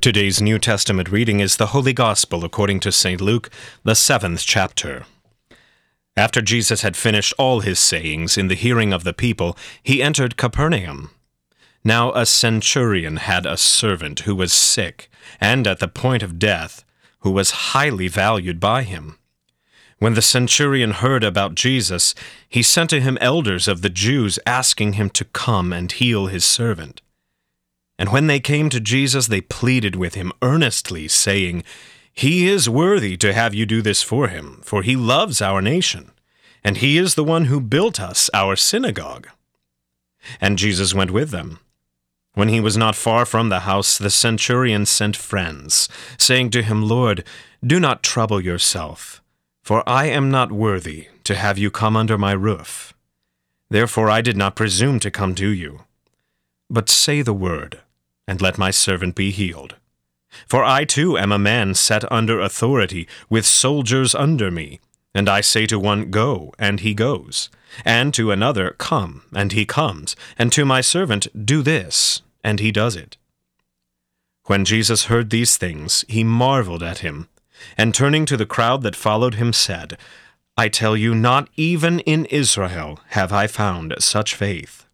Today's New Testament reading is the Holy Gospel according to St. Luke, the seventh chapter. After Jesus had finished all his sayings in the hearing of the people, he entered Capernaum. Now a centurion had a servant who was sick, and at the point of death, who was highly valued by him. When the centurion heard about Jesus, he sent to him elders of the Jews, asking him to come and heal his servant. And when they came to Jesus, they pleaded with him earnestly, saying, He is worthy to have you do this for him, for he loves our nation, and he is the one who built us our synagogue. And Jesus went with them. When he was not far from the house, the centurion sent friends, saying to him, Lord, do not trouble yourself, for I am not worthy to have you come under my roof. Therefore I did not presume to come to you. But say the word and let my servant be healed. For I too am a man set under authority, with soldiers under me. And I say to one, Go, and he goes, and to another, Come, and he comes, and to my servant, Do this, and he does it. When Jesus heard these things, he marveled at him, and turning to the crowd that followed him, said, I tell you, not even in Israel have I found such faith.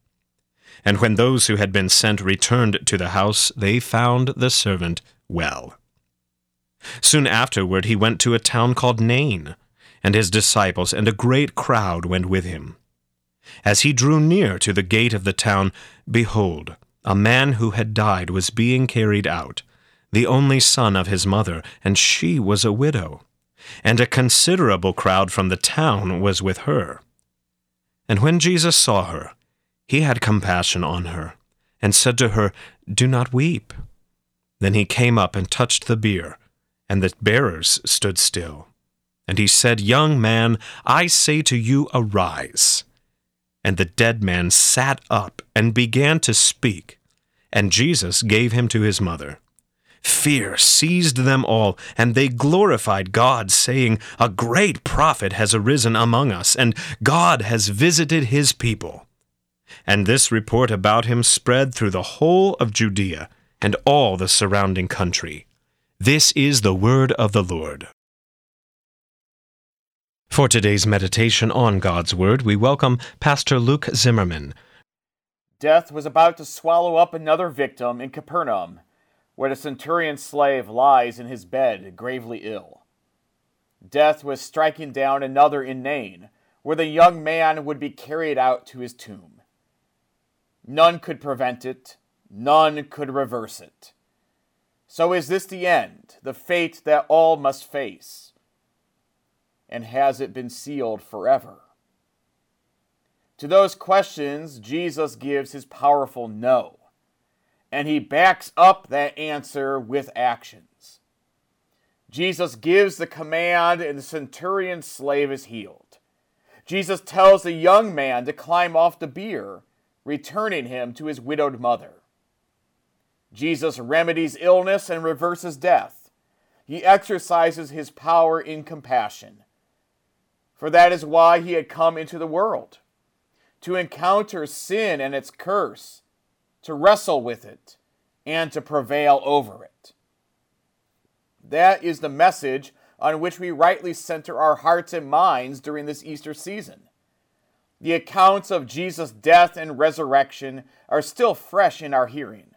And when those who had been sent returned to the house, they found the servant well. Soon afterward he went to a town called Nain, and his disciples and a great crowd went with him. As he drew near to the gate of the town, behold, a man who had died was being carried out, the only son of his mother, and she was a widow. And a considerable crowd from the town was with her. And when Jesus saw her, he had compassion on her, and said to her, Do not weep. Then he came up and touched the bier, and the bearers stood still. And he said, Young man, I say to you, arise. And the dead man sat up and began to speak, and Jesus gave him to his mother. Fear seized them all, and they glorified God, saying, A great prophet has arisen among us, and God has visited his people and this report about him spread through the whole of Judea and all the surrounding country. This is the word of the Lord. For today's meditation on God's Word, we welcome Pastor Luke Zimmerman. Death was about to swallow up another victim in Capernaum, where the centurion slave lies in his bed, gravely ill. Death was striking down another in Nain, where the young man would be carried out to his tomb. None could prevent it, none could reverse it. So is this the end, the fate that all must face? And has it been sealed forever? To those questions, Jesus gives his powerful no, and he backs up that answer with actions. Jesus gives the command, and the centurion's slave is healed. Jesus tells the young man to climb off the bier returning him to his widowed mother. Jesus remedies illness and reverses death. He exercises his power in compassion. For that is why he had come into the world to encounter sin and its curse, to wrestle with it, and to prevail over it. That is the message on which we rightly center our hearts and minds during this Easter season. The accounts of Jesus' death and resurrection are still fresh in our hearing.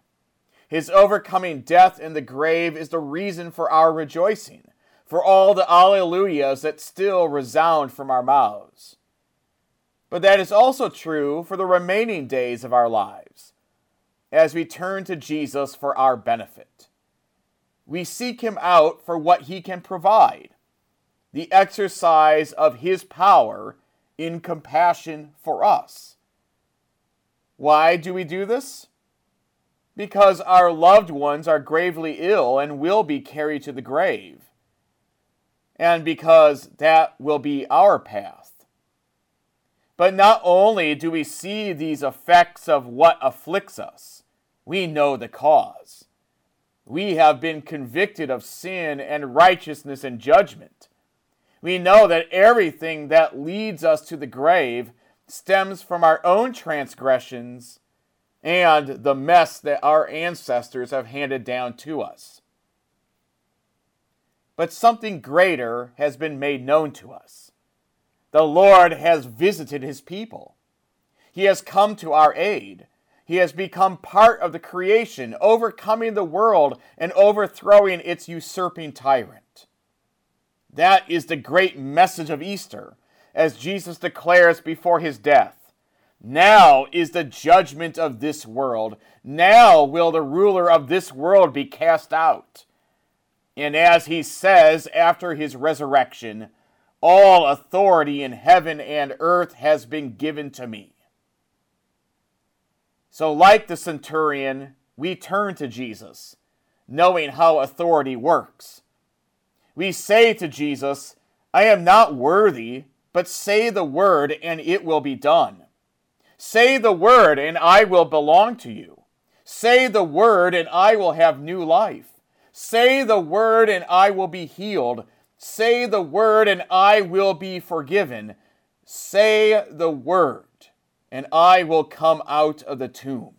His overcoming death in the grave is the reason for our rejoicing, for all the alleluias that still resound from our mouths. But that is also true for the remaining days of our lives, as we turn to Jesus for our benefit. We seek him out for what he can provide the exercise of his power in compassion for us. Why do we do this? Because our loved ones are gravely ill and will be carried to the grave, and because that will be our path. But not only do we see these effects of what afflicts us, we know the cause. We have been convicted of sin and righteousness and judgment we know that everything that leads us to the grave stems from our own transgressions and the mess that our ancestors have handed down to us. But something greater has been made known to us. The Lord has visited his people. He has come to our aid. He has become part of the creation, overcoming the world and overthrowing its usurping tyrant. That is the great message of Easter, as Jesus declares before his death. Now is the judgment of this world. Now will the ruler of this world be cast out. And as he says after his resurrection, all authority in heaven and earth has been given to me. So, like the centurion, we turn to Jesus, knowing how authority works. We say to Jesus, I am not worthy, but say the word and it will be done. Say the word and I will belong to you. Say the word and I will have new life. Say the word and I will be healed. Say the word and I will be forgiven. Say the word and I will come out of the tomb.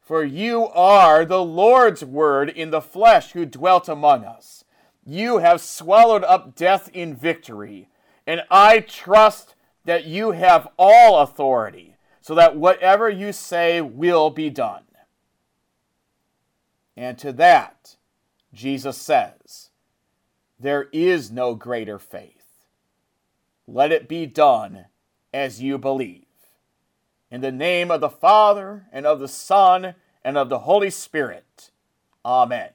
For you are the Lord's word in the flesh who dwelt among us. You have swallowed up death in victory, and I trust that you have all authority, so that whatever you say will be done. And to that, Jesus says, There is no greater faith. Let it be done as you believe. In the name of the Father, and of the Son, and of the Holy Spirit. Amen.